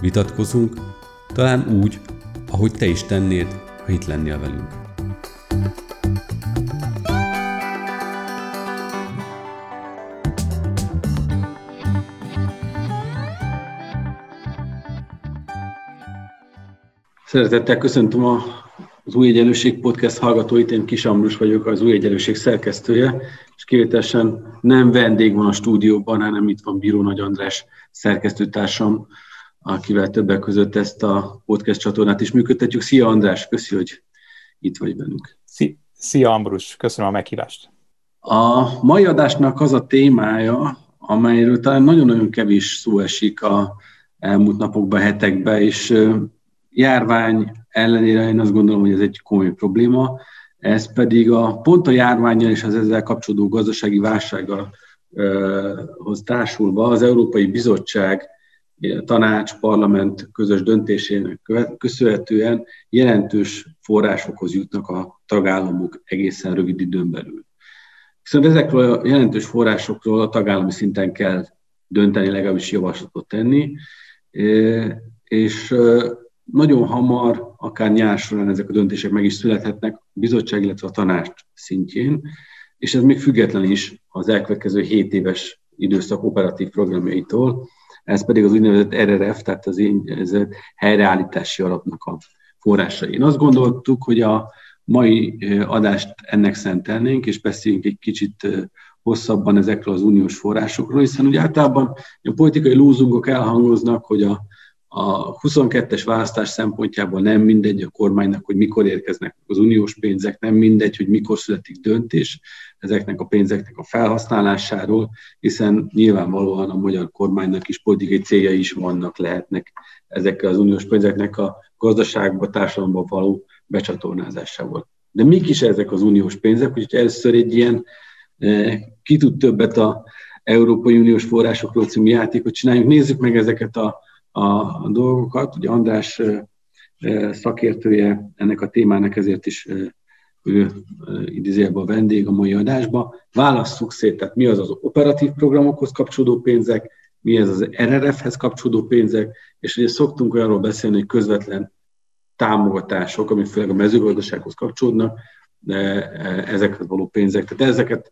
vitatkozunk, talán úgy, ahogy te is tennéd, ha itt lennél velünk. Szeretettel köszöntöm a, az Új Egyenlőség Podcast hallgatóit, én Kis Ambrus vagyok, az Új Egyenlőség szerkesztője, és kivételesen nem vendég van a stúdióban, hanem itt van Bíró Nagy András szerkesztőtársam, akivel többek között ezt a podcast csatornát is működtetjük. Szia András, köszi, hogy itt vagy velünk. Szia Ambrus, köszönöm a meghívást. A mai adásnak az a témája, amelyről talán nagyon-nagyon kevés szó esik a elmúlt napokban, hetekben, és járvány ellenére én azt gondolom, hogy ez egy komoly probléma. Ez pedig a pont a járványjal és az ezzel kapcsolódó gazdasági válsággal hoz társulva az Európai Bizottság tanács, parlament közös döntésének köszönhetően jelentős forrásokhoz jutnak a tagállamok egészen rövid időn belül. Viszont ezekről a jelentős forrásokról a tagállami szinten kell dönteni, legalábbis javaslatot tenni, és nagyon hamar, akár nyár során ezek a döntések meg is születhetnek a bizottság, illetve a tanács szintjén, és ez még független is az elkövetkező 7 éves időszak operatív programjaitól, ez pedig az úgynevezett RRF, tehát az ez helyreállítási alapnak a forrásai. Én azt gondoltuk, hogy a mai adást ennek szentelnénk, és beszéljünk egy kicsit hosszabban ezekről az uniós forrásokról, hiszen ugye általában a politikai lúzungok elhangoznak, hogy a a 22-es választás szempontjából nem mindegy a kormánynak, hogy mikor érkeznek az uniós pénzek, nem mindegy, hogy mikor születik döntés ezeknek a pénzeknek a felhasználásáról, hiszen nyilvánvalóan a magyar kormánynak is politikai céljai is vannak, lehetnek ezekkel az uniós pénzeknek a gazdaságba, társadalomba való becsatornázásával. De mik is ezek az uniós pénzek? Úgyhogy először egy ilyen eh, ki tud többet a Európai Uniós forrásokról című játékot csináljunk. Nézzük meg ezeket a a dolgokat. Ugye András szakértője ennek a témának, ezért is ő idézőjelben a vendég a mai adásba. Válasszuk szét, tehát mi az az operatív programokhoz kapcsolódó pénzek, mi ez az RRF-hez kapcsolódó pénzek, és ugye szoktunk olyanról beszélni, hogy közvetlen támogatások, amik főleg a mezőgazdasághoz kapcsolódnak, ezekhez való pénzek. Tehát ezeket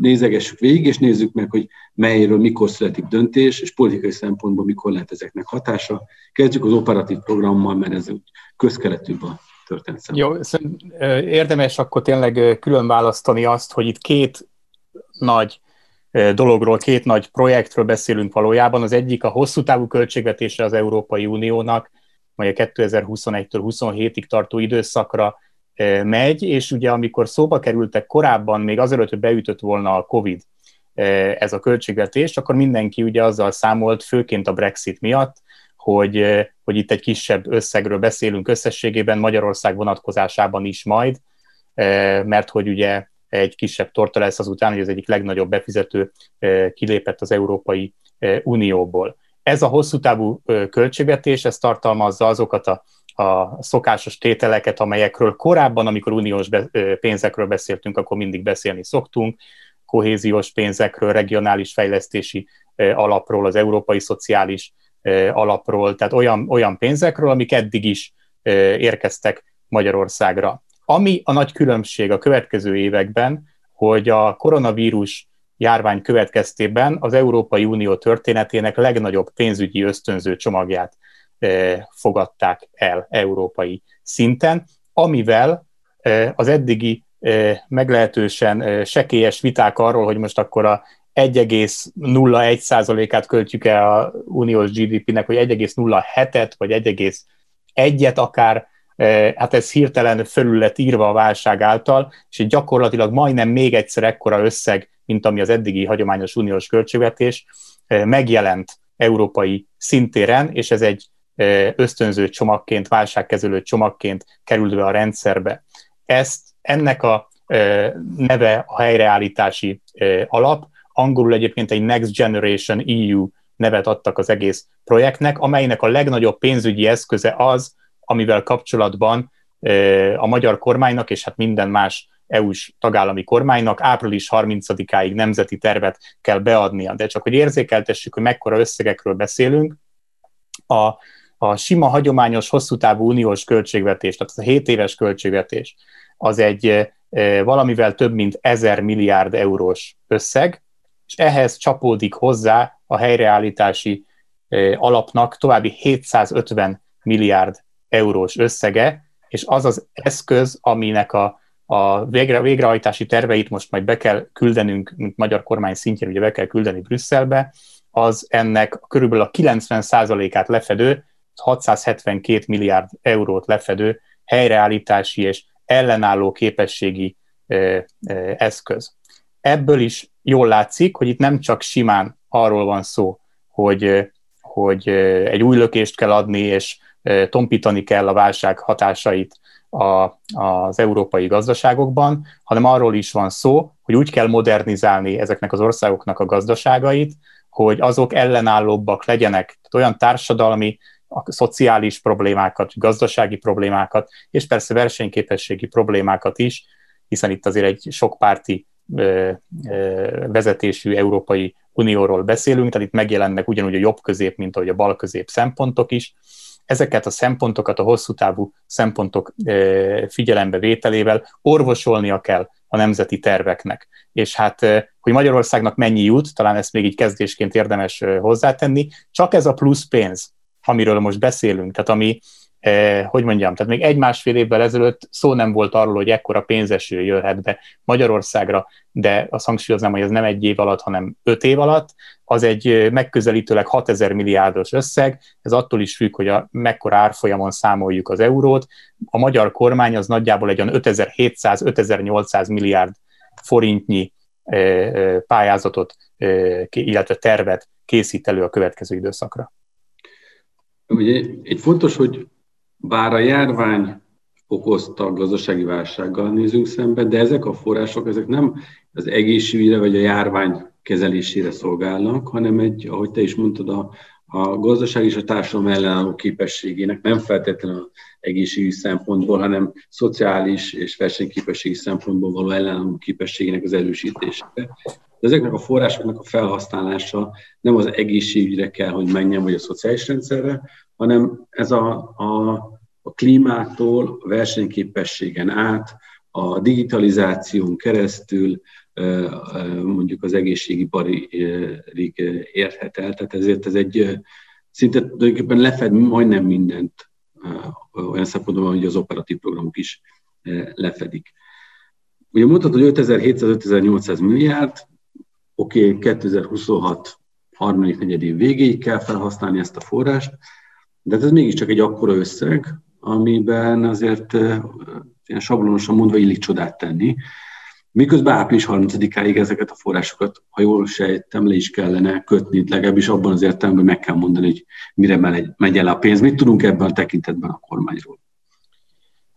nézegessük végig, és nézzük meg, hogy melyről mikor születik döntés, és politikai szempontból mikor lehet ezeknek hatása. Kezdjük az operatív programmal, mert ez úgy közkeletűbb a történet Jó, érdemes akkor tényleg külön választani azt, hogy itt két nagy dologról, két nagy projektről beszélünk valójában. Az egyik a hosszú távú költségvetése az Európai Uniónak, majd a 2021-től 27-ig tartó időszakra megy, és ugye amikor szóba kerültek korábban, még azelőtt, hogy beütött volna a COVID ez a költségvetés, akkor mindenki ugye azzal számolt, főként a Brexit miatt, hogy, hogy itt egy kisebb összegről beszélünk összességében, Magyarország vonatkozásában is majd, mert hogy ugye egy kisebb torta lesz azután, hogy az egyik legnagyobb befizető kilépett az Európai Unióból. Ez a hosszú távú költségvetés, ez tartalmazza azokat a a szokásos tételeket, amelyekről korábban, amikor uniós pénzekről beszéltünk, akkor mindig beszélni szoktunk, kohéziós pénzekről, regionális fejlesztési alapról, az európai szociális alapról, tehát olyan, olyan pénzekről, amik eddig is érkeztek Magyarországra. Ami a nagy különbség a következő években, hogy a koronavírus járvány következtében az Európai Unió történetének legnagyobb pénzügyi ösztönző csomagját fogadták el európai szinten, amivel az eddigi meglehetősen sekélyes viták arról, hogy most akkor a 1,01%-át költjük el a uniós GDP-nek, vagy 1,07-et, vagy 1,1-et akár, hát ez hirtelen fölül lett írva a válság által, és gyakorlatilag majdnem még egyszer ekkora összeg, mint ami az eddigi hagyományos uniós költségvetés, megjelent európai szintéren, és ez egy ösztönző csomagként, válságkezelő csomagként került be a rendszerbe. Ezt ennek a neve a helyreállítási alap, angolul egyébként egy Next Generation EU nevet adtak az egész projektnek, amelynek a legnagyobb pénzügyi eszköze az, amivel kapcsolatban a magyar kormánynak és hát minden más EU-s tagállami kormánynak április 30-áig nemzeti tervet kell beadnia. De csak hogy érzékeltessük, hogy mekkora összegekről beszélünk, a, a sima, hagyományos, hosszú távú uniós költségvetés, tehát a 7 éves költségvetés, az egy valamivel több mint 1000 milliárd eurós összeg, és ehhez csapódik hozzá a helyreállítási alapnak további 750 milliárd eurós összege, és az az eszköz, aminek a, a végre, végrehajtási terveit most majd be kell küldenünk, mint magyar kormány szintjén ugye be kell küldeni Brüsszelbe, az ennek körülbelül a 90%-át lefedő, 672 milliárd eurót lefedő helyreállítási és ellenálló képességi eszköz. Ebből is jól látszik, hogy itt nem csak simán arról van szó, hogy, hogy egy új lökést kell adni, és tompítani kell a válság hatásait a, az európai gazdaságokban, hanem arról is van szó, hogy úgy kell modernizálni ezeknek az országoknak a gazdaságait, hogy azok ellenállóbbak legyenek, tehát olyan társadalmi, a szociális problémákat, gazdasági problémákat, és persze versenyképességi problémákat is, hiszen itt azért egy sokpárti vezetésű Európai Unióról beszélünk, tehát itt megjelennek ugyanúgy a jobb közép, mint ahogy a bal közép szempontok is. Ezeket a szempontokat a hosszú távú szempontok figyelembe vételével orvosolnia kell a nemzeti terveknek. És hát, hogy Magyarországnak mennyi jut, talán ezt még így kezdésként érdemes hozzátenni, csak ez a plusz pénz, amiről most beszélünk, tehát ami, eh, hogy mondjam, tehát még egy-másfél évvel ezelőtt szó nem volt arról, hogy ekkora pénzeső jöhet be Magyarországra, de azt hangsúlyoznám, hogy ez nem egy év alatt, hanem öt év alatt, az egy megközelítőleg 6000 milliárdos összeg, ez attól is függ, hogy a mekkora árfolyamon számoljuk az eurót. A magyar kormány az nagyjából egy olyan 5700-5800 milliárd forintnyi pályázatot, illetve tervet készít elő a következő időszakra. Ugye egy fontos, hogy bár a járvány okozta gazdasági válsággal nézünk szembe, de ezek a források ezek nem az egészségügyre vagy a járvány kezelésére szolgálnak, hanem egy, ahogy te is mondtad, a, a gazdaság és a társadalom ellenálló képességének nem feltétlenül egészségügyi szempontból, hanem szociális és versenyképességi szempontból való ellenálló képességének az erősítésére. De ezeknek a forrásoknak a felhasználása nem az egészségügyre kell, hogy menjen, vagy a szociális rendszerre, hanem ez a, a, a klímától a versenyképességen át, a digitalizáción keresztül mondjuk az egészségi barig érhet el. Tehát ezért ez egy szinte tulajdonképpen lefed majdnem mindent olyan szempontból, hogy az operatív programok is lefedik. Ugye mondtad, hogy 5700-5800 milliárd, oké, okay, 2026 harmadik negyed év végéig kell felhasználni ezt a forrást, de ez mégiscsak egy akkora összeg, amiben azért ilyen sablonosan mondva illik csodát tenni. Miközben április 30-áig ezeket a forrásokat, ha jól sejtem, le is kellene kötni, legalábbis abban az értelemben meg kell mondani, hogy mire megy el a pénz. Mit tudunk ebben a tekintetben a kormányról?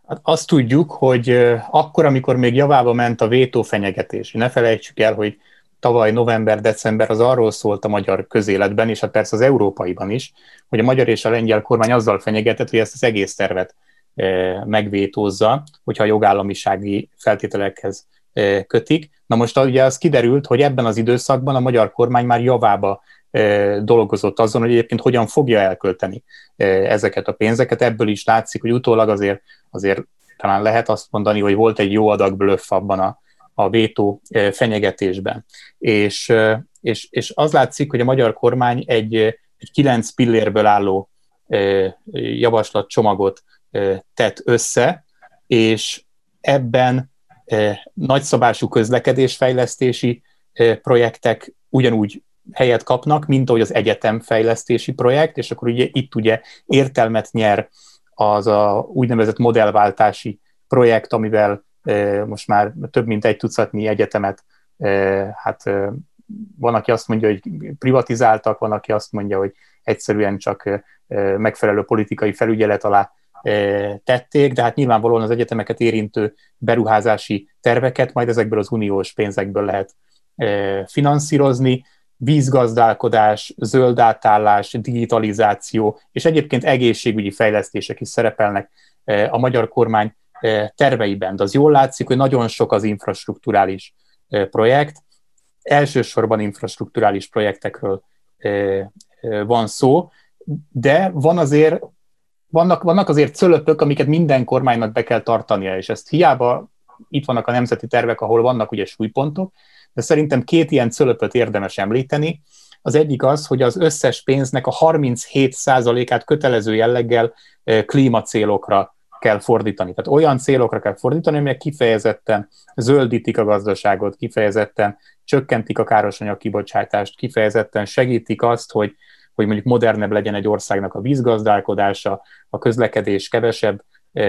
Hát azt tudjuk, hogy akkor, amikor még javába ment a vétó fenyegetés, ne felejtsük el, hogy tavaly november-december az arról szólt a magyar közéletben, és hát persze az európaiban is, hogy a magyar és a lengyel kormány azzal fenyegetett, hogy ezt az egész tervet e, megvétózza, hogyha a jogállamisági feltételekhez e, kötik. Na most ugye az kiderült, hogy ebben az időszakban a magyar kormány már javába e, dolgozott azon, hogy egyébként hogyan fogja elkölteni ezeket a pénzeket. Ebből is látszik, hogy utólag azért, azért talán lehet azt mondani, hogy volt egy jó adag blöff abban a, a vétó fenyegetésben. És, és, és az látszik, hogy a magyar kormány egy, egy kilenc pillérből álló javaslatcsomagot tett össze, és ebben nagyszabású közlekedésfejlesztési projektek ugyanúgy helyet kapnak, mint ahogy az egyetemfejlesztési projekt, és akkor ugye itt ugye értelmet nyer az a úgynevezett modellváltási projekt, amivel most már több mint egy tucatnyi egyetemet, hát van, aki azt mondja, hogy privatizáltak, van, aki azt mondja, hogy egyszerűen csak megfelelő politikai felügyelet alá tették, de hát nyilvánvalóan az egyetemeket érintő beruházási terveket majd ezekből az uniós pénzekből lehet finanszírozni, vízgazdálkodás, zöld átállás, digitalizáció és egyébként egészségügyi fejlesztések is szerepelnek a magyar kormány terveiben. De az jól látszik, hogy nagyon sok az infrastruktúrális projekt, elsősorban infrastruktúrális projektekről van szó, de van azért, vannak, vannak azért cölöpök, amiket minden kormánynak be kell tartania, és ezt hiába itt vannak a nemzeti tervek, ahol vannak ugye súlypontok, de szerintem két ilyen cölöpöt érdemes említeni. Az egyik az, hogy az összes pénznek a 37%-át kötelező jelleggel klímacélokra kell fordítani. Tehát olyan célokra kell fordítani, amelyek kifejezetten zöldítik a gazdaságot, kifejezetten csökkentik a károsanyag kibocsátást, kifejezetten segítik azt, hogy, hogy mondjuk modernebb legyen egy országnak a vízgazdálkodása, a közlekedés kevesebb e,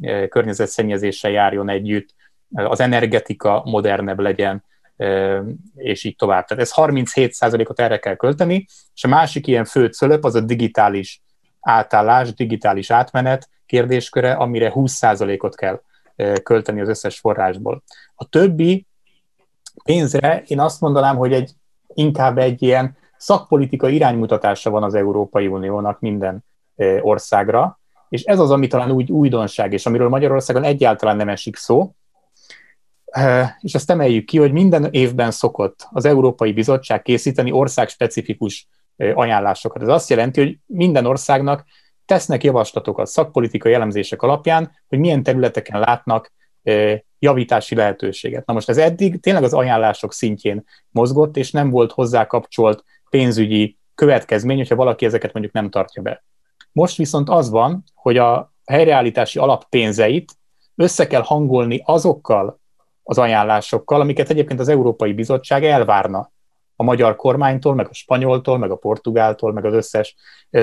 e, környezetszennyezéssel járjon együtt, az energetika modernebb legyen, e, és így tovább. Tehát ez 37%-ot erre kell költeni, és a másik ilyen fő cölöp az a digitális átállás, digitális átmenet kérdésköre, amire 20%-ot kell költeni az összes forrásból. A többi pénzre én azt mondanám, hogy egy, inkább egy ilyen szakpolitika iránymutatása van az Európai Uniónak minden országra, és ez az, ami talán úgy újdonság, és amiről Magyarországon egyáltalán nem esik szó, és ezt emeljük ki, hogy minden évben szokott az Európai Bizottság készíteni országspecifikus ajánlásokat. Ez azt jelenti, hogy minden országnak tesznek javaslatokat szakpolitikai elemzések alapján, hogy milyen területeken látnak javítási lehetőséget. Na most ez eddig tényleg az ajánlások szintjén mozgott, és nem volt hozzá kapcsolt pénzügyi következmény, hogyha valaki ezeket mondjuk nem tartja be. Most viszont az van, hogy a helyreállítási alappénzeit össze kell hangolni azokkal az ajánlásokkal, amiket egyébként az Európai Bizottság elvárna a magyar kormánytól, meg a spanyoltól, meg a portugáltól, meg az összes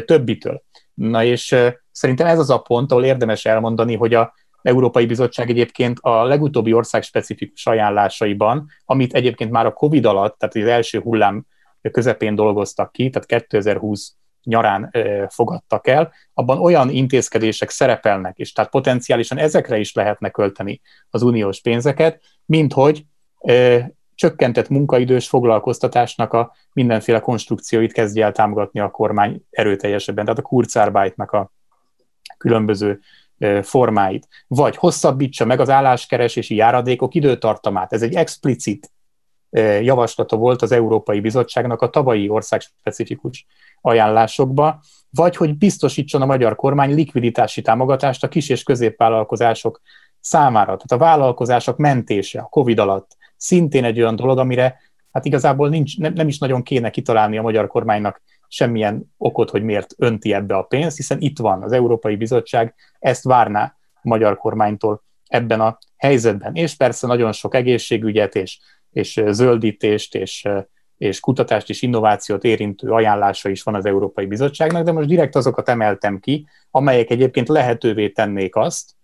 többitől. Na és szerintem ez az a pont, ahol érdemes elmondani, hogy a Európai Bizottság egyébként a legutóbbi ország specifikus ajánlásaiban, amit egyébként már a COVID alatt, tehát az első hullám közepén dolgoztak ki, tehát 2020 nyarán fogadtak el, abban olyan intézkedések szerepelnek, és tehát potenciálisan ezekre is lehetne költeni az uniós pénzeket, mint hogy csökkentett munkaidős foglalkoztatásnak a mindenféle konstrukcióit kezdje el támogatni a kormány erőteljesebben, tehát a Kurzarbeitnak a különböző formáit, vagy hosszabbítsa meg az álláskeresési járadékok időtartamát. Ez egy explicit javaslata volt az Európai Bizottságnak a tavalyi országspecifikus ajánlásokba, vagy hogy biztosítson a magyar kormány likviditási támogatást a kis- és középvállalkozások számára. Tehát a vállalkozások mentése a COVID alatt szintén egy olyan dolog, amire hát igazából nincs, nem, nem is nagyon kéne kitalálni a magyar kormánynak semmilyen okot, hogy miért önti ebbe a pénzt, hiszen itt van az Európai Bizottság, ezt várná a magyar kormánytól ebben a helyzetben. És persze nagyon sok egészségügyet és, és zöldítést és, és kutatást és innovációt érintő ajánlása is van az Európai Bizottságnak, de most direkt azokat emeltem ki, amelyek egyébként lehetővé tennék azt,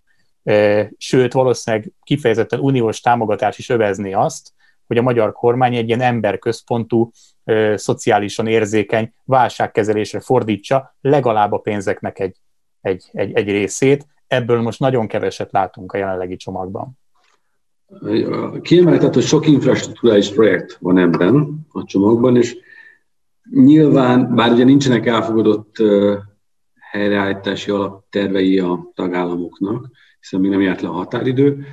sőt valószínűleg kifejezetten uniós támogatás is övezné azt, hogy a magyar kormány egy ilyen emberközpontú, szociálisan érzékeny válságkezelésre fordítsa legalább a pénzeknek egy, egy, egy, egy részét. Ebből most nagyon keveset látunk a jelenlegi csomagban. Kiemeltet, hogy sok infrastruktúrális projekt van ebben a csomagban, és nyilván, bár ugye nincsenek elfogadott helyreállítási alaptervei a tagállamoknak, hiszen még nem járt le a határidő,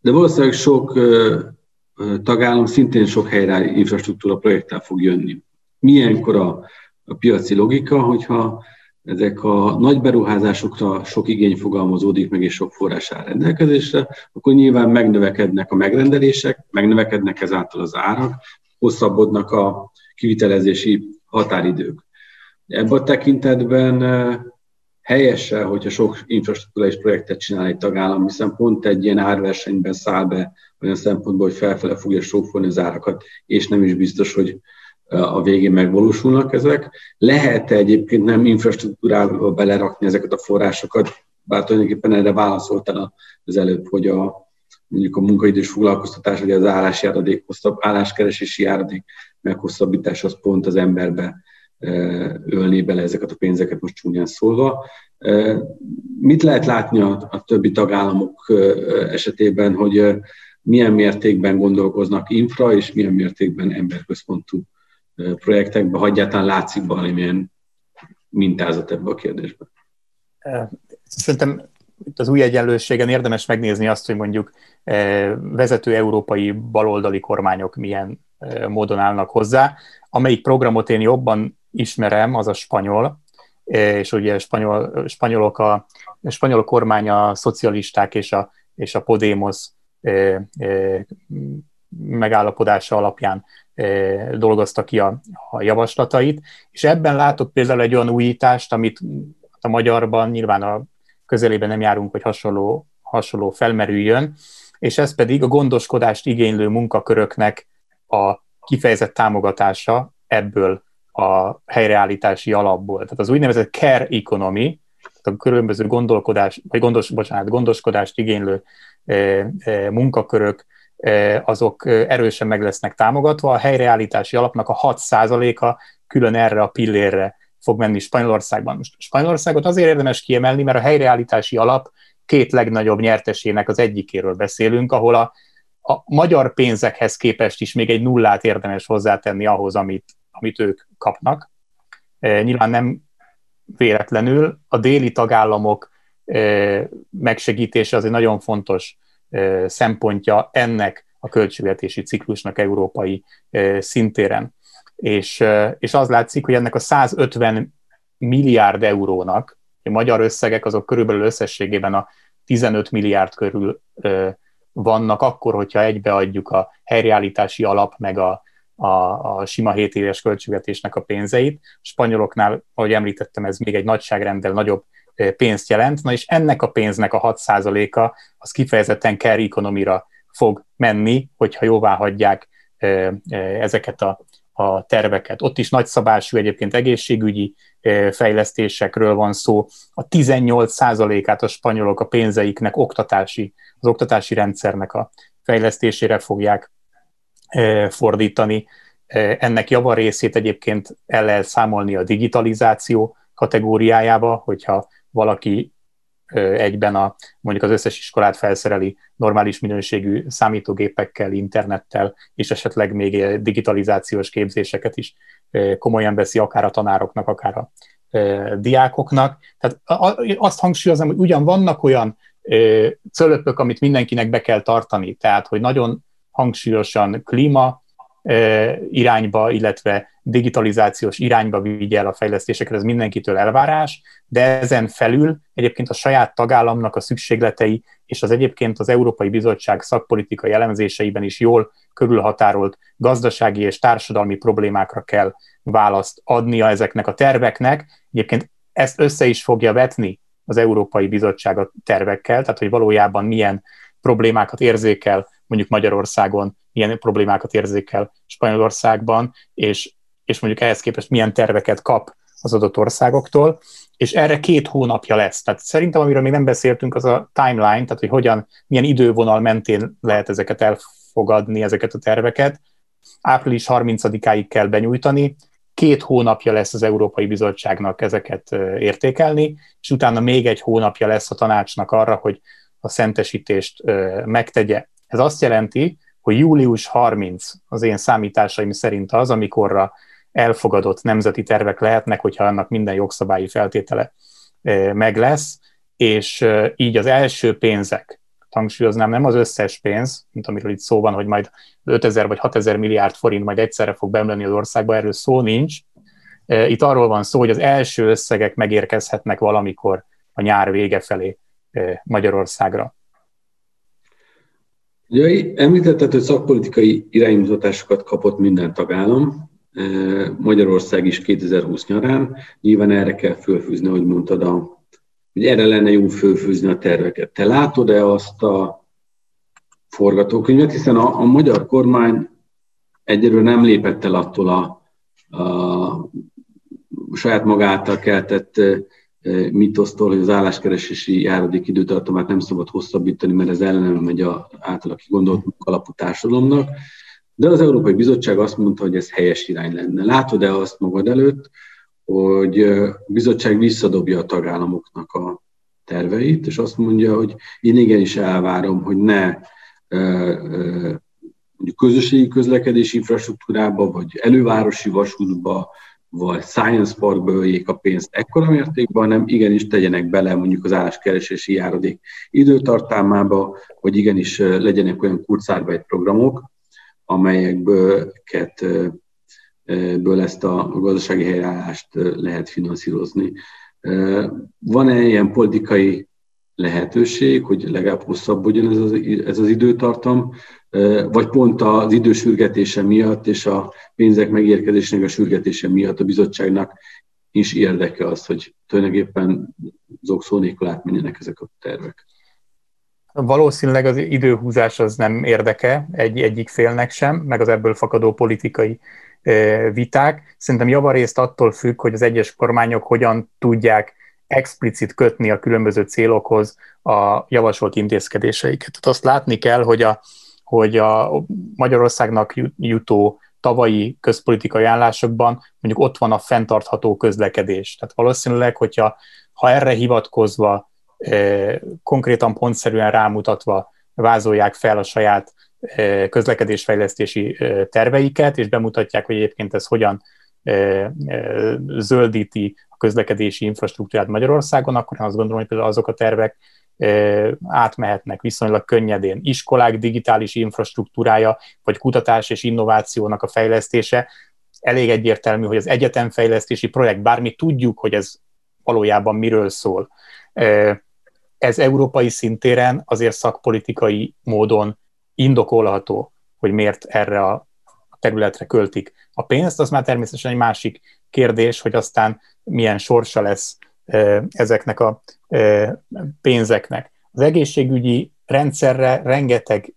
de valószínűleg sok tagállam szintén sok helyre infrastruktúra projekttel fog jönni. Milyenkor a, a piaci logika, hogyha ezek a nagy beruházásokra sok igény fogalmazódik meg, és sok forrás áll rendelkezésre, akkor nyilván megnövekednek a megrendelések, megnövekednek ezáltal az árak, hosszabbodnak a kivitelezési határidők. Ebben a tekintetben helyese, hogyha sok infrastruktúrális projektet csinál egy tagállam, hiszen pont egy ilyen árversenyben száll be olyan szempontból, hogy felfele fogja sófolni az árakat, és nem is biztos, hogy a végén megvalósulnak ezek. Lehet egyébként nem infrastruktúrába belerakni ezeket a forrásokat, bár tulajdonképpen erre válaszoltál az előbb, hogy a, mondjuk a munkaidős foglalkoztatás, vagy az állásjáradék, álláskeresési járadék meghosszabbítás az pont az emberbe ölni bele ezeket a pénzeket, most csúnyán szólva. Mit lehet látni a, többi tagállamok esetében, hogy milyen mértékben gondolkoznak infra, és milyen mértékben emberközpontú projektekbe, ha egyáltalán látszik valamilyen mintázat ebbe a kérdésbe? Szerintem itt az új egyenlőségen érdemes megnézni azt, hogy mondjuk vezető európai baloldali kormányok milyen módon állnak hozzá. Amelyik programot én jobban ismerem, az a spanyol, és ugye spanyol, spanyolok a, a spanyol kormány a szocialisták és a, és a Podemos megállapodása alapján dolgozta ki a, a javaslatait, és ebben látok például egy olyan újítást, amit a magyarban nyilván a közelében nem járunk, hogy hasonló, hasonló felmerüljön, és ez pedig a gondoskodást igénylő munkaköröknek a kifejezett támogatása ebből a helyreállítási alapból. Tehát az úgynevezett care economy, a különböző gondolkodás, vagy gondos, bocsánat, gondoskodást igénylő e, e, munkakörök, e, azok erősen meg lesznek támogatva. A helyreállítási alapnak a 6%-a külön erre a pillérre fog menni Spanyolországban. Most Spanyolországot azért érdemes kiemelni, mert a helyreállítási alap két legnagyobb nyertesének az egyikéről beszélünk, ahol a, a magyar pénzekhez képest is még egy nullát érdemes hozzátenni ahhoz, amit, amit ők kapnak. E, nyilván nem véletlenül a déli tagállamok e, megsegítése az egy nagyon fontos e, szempontja ennek a költségvetési ciklusnak európai szintéren. És, és az látszik, hogy ennek a 150 milliárd eurónak, a magyar összegek azok körülbelül összességében a 15 milliárd körül vannak, akkor, hogyha egybeadjuk a helyreállítási alap, meg a, a, a sima 7 éves költségvetésnek a pénzeit. A spanyoloknál, ahogy említettem, ez még egy nagyságrendel nagyobb pénzt jelent, na és ennek a pénznek a 6%-a az kifejezetten care economy-ra fog menni, hogyha jóvá hagyják ezeket a, a terveket. Ott is nagyszabású egyébként egészségügyi fejlesztésekről van szó. A 18%-át a spanyolok a pénzeiknek oktatási, az oktatási rendszernek a fejlesztésére fogják fordítani. Ennek javarészét egyébként el lehet számolni a digitalizáció kategóriájába, hogyha valaki egyben a, mondjuk az összes iskolát felszereli normális minőségű számítógépekkel, internettel, és esetleg még digitalizációs képzéseket is komolyan veszi akár a tanároknak, akár a diákoknak. Tehát azt hangsúlyozom, hogy ugyan vannak olyan cölöpök, amit mindenkinek be kell tartani, tehát hogy nagyon hangsúlyosan klíma irányba, illetve digitalizációs irányba vigye el a fejlesztéseket, ez mindenkitől elvárás, de ezen felül egyébként a saját tagállamnak a szükségletei és az egyébként az Európai Bizottság szakpolitikai elemzéseiben is jól körülhatárolt gazdasági és társadalmi problémákra kell választ adnia ezeknek a terveknek. Egyébként ezt össze is fogja vetni az Európai Bizottság a tervekkel, tehát hogy valójában milyen problémákat érzékel mondjuk Magyarországon, milyen problémákat érzékel Spanyolországban, és, és mondjuk ehhez képest milyen terveket kap az adott országoktól, és erre két hónapja lesz. Tehát szerintem, amiről még nem beszéltünk, az a timeline, tehát hogy hogyan, milyen idővonal mentén lehet ezeket elfogadni, ezeket a terveket. Április 30-áig kell benyújtani, két hónapja lesz az Európai Bizottságnak ezeket értékelni, és utána még egy hónapja lesz a tanácsnak arra, hogy a szentesítést megtegye. Ez azt jelenti, hogy július 30 az én számításaim szerint az, amikorra elfogadott nemzeti tervek lehetnek, hogyha annak minden jogszabályi feltétele meg lesz, és így az első pénzek, hangsúlyoznám, nem az összes pénz, mint amiről itt szó van, hogy majd 5000 vagy 6000 milliárd forint majd egyszerre fog beemleni az országba, erről szó nincs. Itt arról van szó, hogy az első összegek megérkezhetnek valamikor a nyár vége felé Magyarországra. Ugye említetted, hogy szakpolitikai iránymutatásokat kapott minden tagállam, Magyarország is 2020 nyarán. Nyilván erre kell fölfűzni, hogy mondtad, a, hogy erre lenne jó fölfűzni a terveket. Te látod-e azt a forgatókönyvet, hiszen a, a magyar kormány egyelőre nem lépett el attól a, a saját magától keltett mitosztól, hogy az álláskeresési járadék időtartamát nem szabad hosszabbítani, mert ez ellenem megy a általa kigondolt alapú társadalomnak. De az Európai Bizottság azt mondta, hogy ez helyes irány lenne. Látod-e azt magad előtt, hogy a bizottság visszadobja a tagállamoknak a terveit, és azt mondja, hogy én igenis elvárom, hogy ne mondjuk közösségi közlekedési infrastruktúrába, vagy elővárosi vasútba, vagy Science Parkba öljék a pénzt ekkora mértékben, hanem igenis tegyenek bele mondjuk az álláskeresési járadék időtartalmába, hogy igenis legyenek olyan kurzarbeit programok, amelyekből ből ezt a gazdasági helyreállást lehet finanszírozni. Van-e ilyen politikai lehetőség, hogy legalább hosszabbodjon ez az, ez az időtartam, vagy pont az idősürgetése miatt és a pénzek megérkezésének a sürgetése miatt a bizottságnak is érdeke az, hogy tulajdonképpen zokszó nélkül átmenjenek ezek a tervek. Valószínűleg az időhúzás az nem érdeke egy, egyik félnek sem, meg az ebből fakadó politikai viták. Szerintem javarészt attól függ, hogy az egyes kormányok hogyan tudják explicit kötni a különböző célokhoz a javasolt intézkedéseiket. Tehát azt látni kell, hogy a, hogy a Magyarországnak jutó tavalyi közpolitikai állásokban mondjuk ott van a fenntartható közlekedés. Tehát valószínűleg, hogyha ha erre hivatkozva, eh, konkrétan pontszerűen rámutatva vázolják fel a saját eh, közlekedésfejlesztési eh, terveiket, és bemutatják, hogy egyébként ez hogyan zöldíti a közlekedési infrastruktúrát Magyarországon, akkor én azt gondolom, hogy például azok a tervek átmehetnek viszonylag könnyedén. Iskolák digitális infrastruktúrája, vagy kutatás és innovációnak a fejlesztése, elég egyértelmű, hogy az egyetemfejlesztési projekt, bármi tudjuk, hogy ez valójában miről szól, ez európai szintéren azért szakpolitikai módon indokolható, hogy miért erre a területre költik a pénzt, az már természetesen egy másik kérdés, hogy aztán milyen sorsa lesz ezeknek a pénzeknek. Az egészségügyi rendszerre rengeteg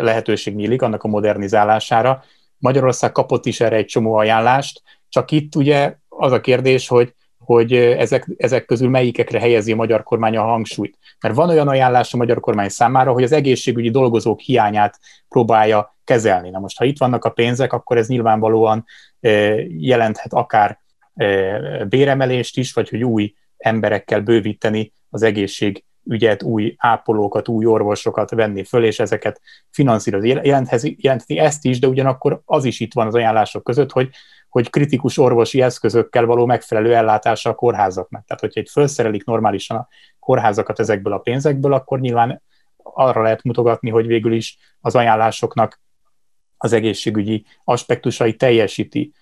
lehetőség nyílik annak a modernizálására. Magyarország kapott is erre egy csomó ajánlást, csak itt ugye az a kérdés, hogy hogy ezek, ezek közül melyikekre helyezi a magyar kormány a hangsúlyt. Mert van olyan ajánlás a magyar kormány számára, hogy az egészségügyi dolgozók hiányát próbálja kezelni. Na most, ha itt vannak a pénzek, akkor ez nyilvánvalóan jelenthet akár béremelést is, vagy hogy új emberekkel bővíteni az egészségügyet, új ápolókat, új orvosokat venni föl, és ezeket finanszírozni. Jelentheti ezt is, de ugyanakkor az is itt van az ajánlások között, hogy hogy kritikus orvosi eszközökkel való megfelelő ellátása a kórházaknak. Tehát, hogyha egy felszerelik normálisan a kórházakat ezekből a pénzekből, akkor nyilván arra lehet mutogatni, hogy végül is az ajánlásoknak az egészségügyi aspektusai teljesíti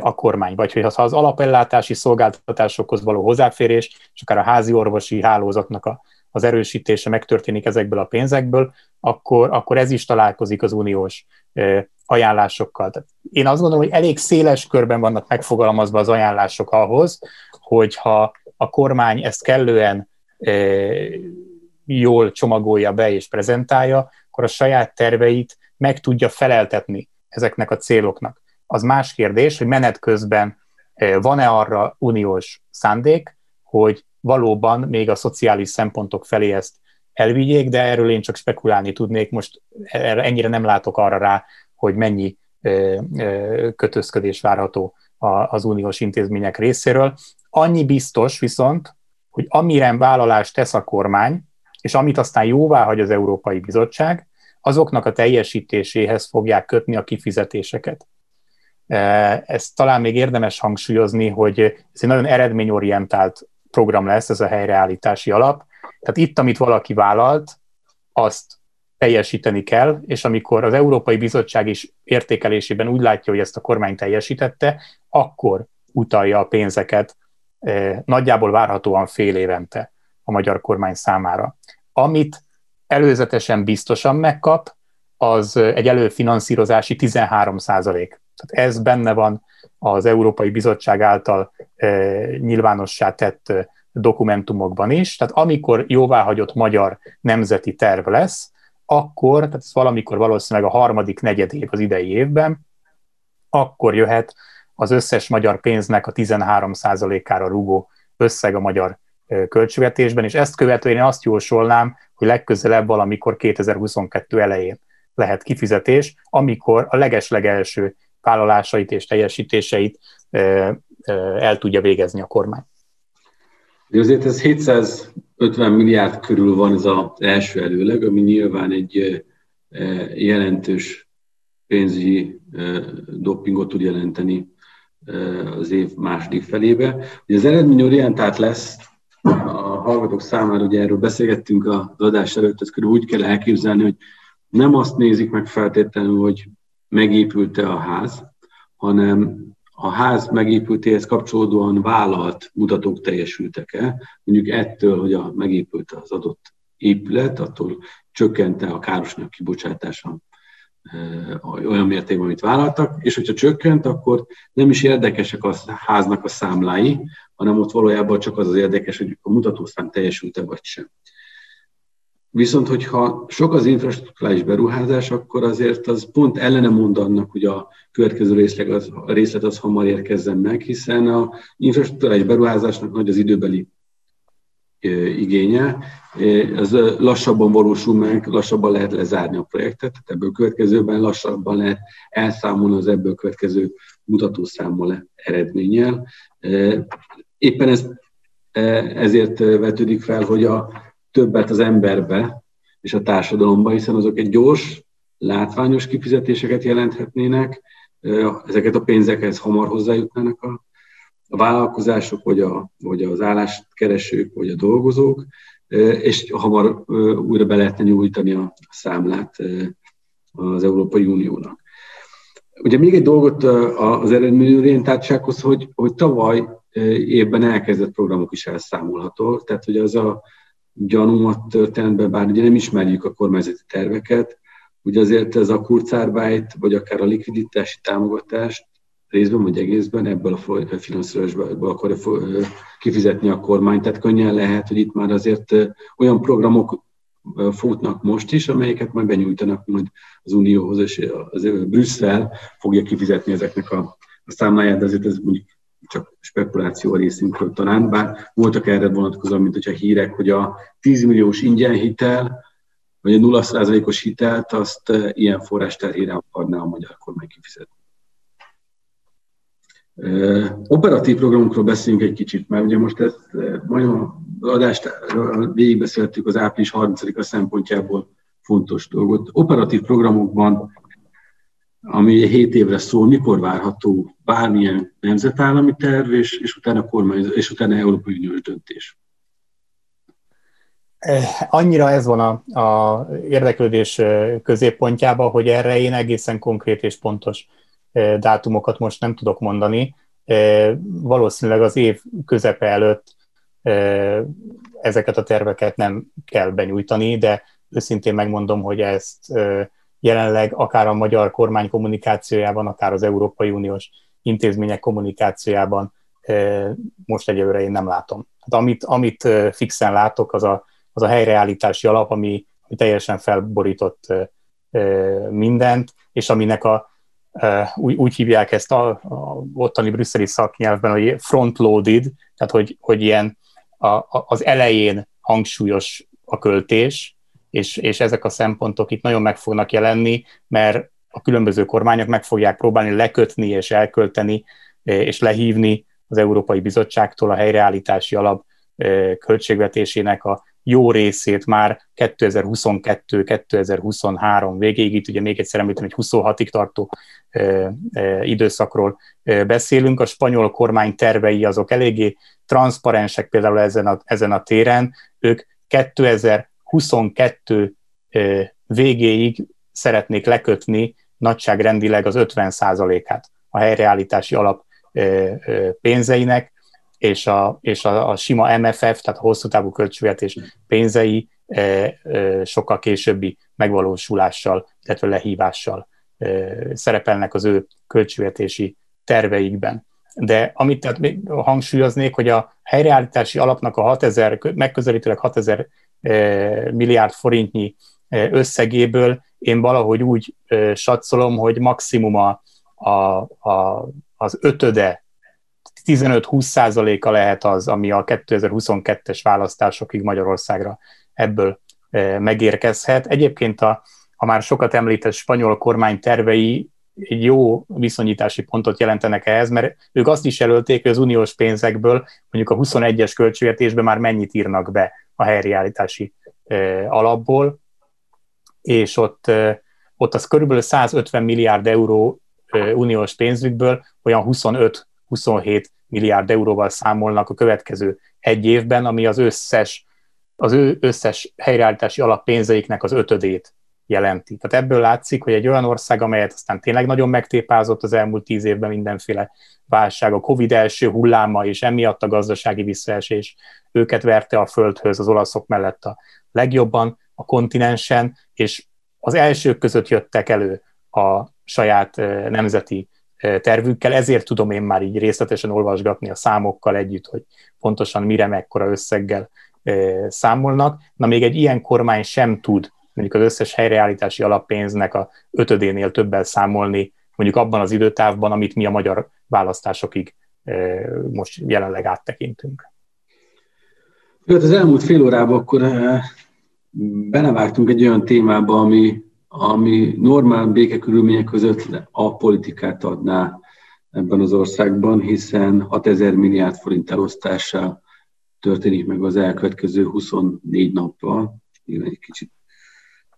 a kormány, vagy hogy az alapellátási szolgáltatásokhoz való hozzáférés, és akár a házi orvosi hálózatnak a, az erősítése megtörténik ezekből a pénzekből, akkor, akkor ez is találkozik az uniós ajánlásokkal. Tehát én azt gondolom, hogy elég széles körben vannak megfogalmazva az ajánlások ahhoz, hogyha a kormány ezt kellően jól csomagolja be és prezentálja, akkor a saját terveit meg tudja feleltetni ezeknek a céloknak. Az más kérdés, hogy menet közben van-e arra uniós szándék, hogy valóban még a szociális szempontok felé ezt elvigyék, de erről én csak spekulálni tudnék, most ennyire nem látok arra rá, hogy mennyi kötözködés várható az uniós intézmények részéről. Annyi biztos viszont, hogy amire vállalást tesz a kormány, és amit aztán jóvá hagy az Európai Bizottság, azoknak a teljesítéséhez fogják kötni a kifizetéseket. Ezt talán még érdemes hangsúlyozni, hogy ez egy nagyon eredményorientált program lesz, ez a helyreállítási alap. Tehát itt, amit valaki vállalt, azt teljesíteni kell, és amikor az Európai Bizottság is értékelésében úgy látja, hogy ezt a kormány teljesítette, akkor utalja a pénzeket nagyjából várhatóan fél évente a magyar kormány számára. Amit előzetesen biztosan megkap, az egy előfinanszírozási 13 százalék. Tehát ez benne van az Európai Bizottság által nyilvánossá tett dokumentumokban is. Tehát amikor jóváhagyott magyar nemzeti terv lesz, akkor, tehát ez valamikor valószínűleg a harmadik negyed év az idei évben, akkor jöhet az összes magyar pénznek a 13%-ára rúgó összeg a magyar költségvetésben, és ezt követően én azt jósolnám, hogy legközelebb valamikor 2022 elején lehet kifizetés, amikor a legeslegelső vállalásait és teljesítéseit el tudja végezni a kormány. De azért ez 750 milliárd körül van ez az első előleg, ami nyilván egy jelentős pénzügyi dopingot tud jelenteni az év második felébe. Ugye az eredményorientált lesz, a hallgatók számára, ugye erről beszélgettünk az adás előtt, ezt körül úgy kell elképzelni, hogy nem azt nézik meg feltétlenül, hogy megépült-e a ház, hanem a ház megépültéhez kapcsolódóan vállalt mutatók teljesültek-e, mondjuk ettől, hogy a megépült az adott épület, attól csökkente a károsanyag kibocsátása olyan mértékben, amit vállaltak, és hogyha csökkent, akkor nem is érdekesek a háznak a számlái, hanem ott valójában csak az az érdekes, hogy a mutatószám teljesült-e vagy sem. Viszont, hogyha sok az infrastruktúrális beruházás, akkor azért az pont ellene mond annak, hogy a következő részlet az, a részlet az hamar érkezzen meg, hiszen a infrastruktúrális beruházásnak nagy az időbeli igénye, ez lassabban valósul meg, lassabban lehet lezárni a projektet, tehát ebből következőben lassabban lehet elszámolni az ebből következő mutatószámmal eredménnyel. Éppen ez, ezért vetődik fel, hogy a többet az emberbe és a társadalomba, hiszen azok egy gyors, látványos kifizetéseket jelenthetnének, ezeket a pénzekhez hamar hozzájutnának a, a vállalkozások, vagy, a, vagy az álláskeresők, vagy a dolgozók, és hamar újra be lehetne nyújtani a számlát az Európai Uniónak. Ugye még egy dolgot az eredményorientáltsághoz, hogy, hogy tavaly évben elkezdett programok is elszámolható, tehát hogy az a gyanúmat történetben, bár ugye nem ismerjük a kormányzati terveket, ugye azért ez a kurzarbeit, vagy akár a likviditási támogatást részben vagy egészben ebből a finanszírozásból akarja kifizetni a kormány. Tehát könnyen lehet, hogy itt már azért olyan programok futnak most is, amelyeket majd benyújtanak majd az Unióhoz, és az Brüsszel fogja kifizetni ezeknek a, a számláját, de azért ez mondjuk csak spekuláció a részünkről talán, bár voltak erre vonatkozóan, mint hogyha hírek, hogy a 10 milliós ingyen hitel, vagy a 0%-os hitelt, azt ilyen forrás terhére akarná a magyar kormány kifizetni. Operatív programokról beszéljünk egy kicsit, mert ugye most ezt majdnem az adást végigbeszéltük az április 30-a szempontjából fontos dolgot. Operatív programokban, ami 7 évre szól, mikor várható bármilyen nemzetállami terv, és, és utána kormány, és utána Európai Uniós döntés? Annyira ez van a, a érdeklődés középpontjában, hogy erre én egészen konkrét és pontos dátumokat most nem tudok mondani. Valószínűleg az év közepe előtt ezeket a terveket nem kell benyújtani, de őszintén megmondom, hogy ezt jelenleg akár a magyar kormány kommunikációjában, akár az Európai Uniós intézmények kommunikációjában most egyelőre én nem látom. Hát amit, amit fixen látok, az a, az a helyreállítási alap, ami, ami teljesen felborított mindent, és aminek a, úgy, úgy hívják ezt a, a ottani brüsszeli szaknyelvben, hogy frontloaded, tehát hogy, hogy ilyen a, a, az elején hangsúlyos a költés, és, és ezek a szempontok itt nagyon meg fognak jelenni, mert a különböző kormányok meg fogják próbálni lekötni és elkölteni e, és lehívni az Európai Bizottságtól a helyreállítási alap e, költségvetésének a jó részét már 2022-2023 végéig, itt ugye még egyszer említem, egy 26-ig tartó ö, ö, időszakról ö, beszélünk. A spanyol kormány tervei azok eléggé transzparensek például ezen a, ezen a téren. Ők 2000 22 végéig szeretnék lekötni nagyságrendileg az 50%-át a helyreállítási alap pénzeinek, és a, és a, a sima MFF, tehát a hosszú távú költségvetés pénzei sokkal későbbi megvalósulással, illetve lehívással szerepelnek az ő költségvetési terveikben. De amit tehát még hangsúlyoznék, hogy a helyreállítási alapnak a 6000, megközelítőleg 6000 milliárd forintnyi e, összegéből én valahogy úgy e, satszolom, hogy maximum a, a, a, az ötöde 15-20 százaléka lehet az, ami a 2022-es választásokig Magyarországra ebből megérkezhet. Egyébként a, a már sokat említett spanyol kormány tervei egy jó viszonyítási pontot jelentenek ehhez, mert ők azt is jelölték, hogy az uniós pénzekből mondjuk a 21-es költségvetésben már mennyit írnak be a helyreállítási alapból, és ott, ott az körülbelül 150 milliárd euró uniós pénzükből olyan 25-27 milliárd euróval számolnak a következő egy évben, ami az összes, az ő összes helyreállítási alappénzeiknek az ötödét jelenti. Tehát ebből látszik, hogy egy olyan ország, amelyet aztán tényleg nagyon megtépázott az elmúlt tíz évben mindenféle válság, a Covid első hulláma, és emiatt a gazdasági visszaesés őket verte a földhöz az olaszok mellett a legjobban a kontinensen, és az elsők között jöttek elő a saját nemzeti tervükkel, ezért tudom én már így részletesen olvasgatni a számokkal együtt, hogy pontosan mire, mekkora összeggel számolnak. Na még egy ilyen kormány sem tud mondjuk az összes helyreállítási alappénznek a ötödénél többel számolni, mondjuk abban az időtávban, amit mi a magyar választásokig most jelenleg áttekintünk. Hát az elmúlt fél órában akkor belevágtunk egy olyan témába, ami, ami normál békekörülmények között a politikát adná ebben az országban, hiszen 6000 milliárd forint elosztása történik meg az elkövetkező 24 nappal. Egy kicsit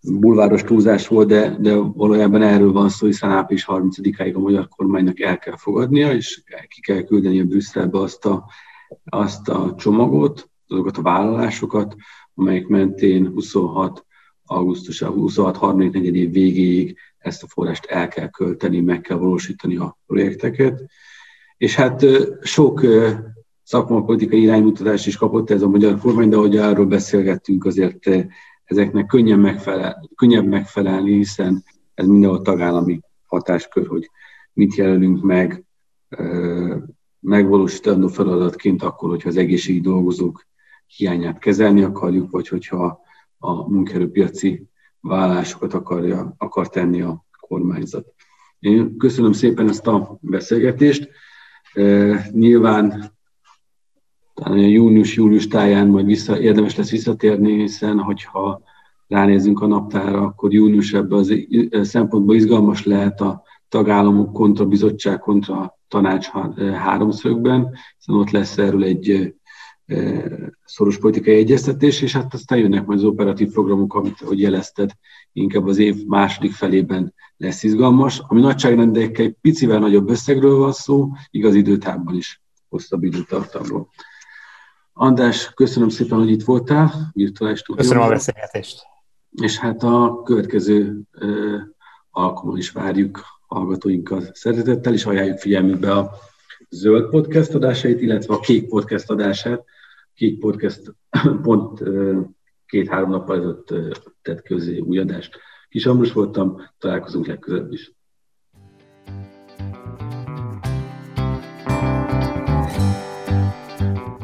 bulváros túlzás volt, de, de valójában erről van szó, hiszen április 30-áig a magyar kormánynak el kell fogadnia, és ki kell küldeni a Brüsszelbe azt a, azt a csomagot, azokat a vállalásokat, amelyek mentén 26 augusztus, 26 34 év végéig ezt a forrást el kell költeni, meg kell valósítani a projekteket. És hát sok szakmapolitikai iránymutatást is kapott ez a magyar kormány, de ahogy arról beszélgettünk, azért ezeknek könnyen megfelel, könnyebb megfelelni, hiszen ez mindenhol tagállami hatáskör, hogy mit jelölünk meg megvalósítandó feladatként akkor, hogyha az egészségi dolgozók hiányát kezelni akarjuk, vagy hogyha a munkerőpiaci vállásokat akarja, akar tenni a kormányzat. Én köszönöm szépen ezt a beszélgetést. Nyilván talán a június-július táján majd vissza, érdemes lesz visszatérni, hiszen hogyha ránézünk a naptára, akkor június ebben az szempontból izgalmas lehet a tagállamok kontra bizottság kontra tanács háromszögben, hiszen ott lesz erről egy szoros politikai egyeztetés, és hát aztán jönnek majd az operatív programok, amit, ahogy jelezted, inkább az év második felében lesz izgalmas. Ami nagyságrendekkel egy picivel nagyobb összegről van szó, igaz időtávban is hosszabb időtartamról. András, köszönöm szépen, hogy itt voltál, virtuális Köszönöm a beszélgetést. És hát a következő ö, alkalommal is várjuk hallgatóinkat szeretettel, és ajánljuk figyelmükbe a zöld podcast adásait, illetve a kék podcast adását. Kék podcast pont két-három nappal ezelőtt tett közé új adást. Kis Ambrus voltam, találkozunk legközelebb is.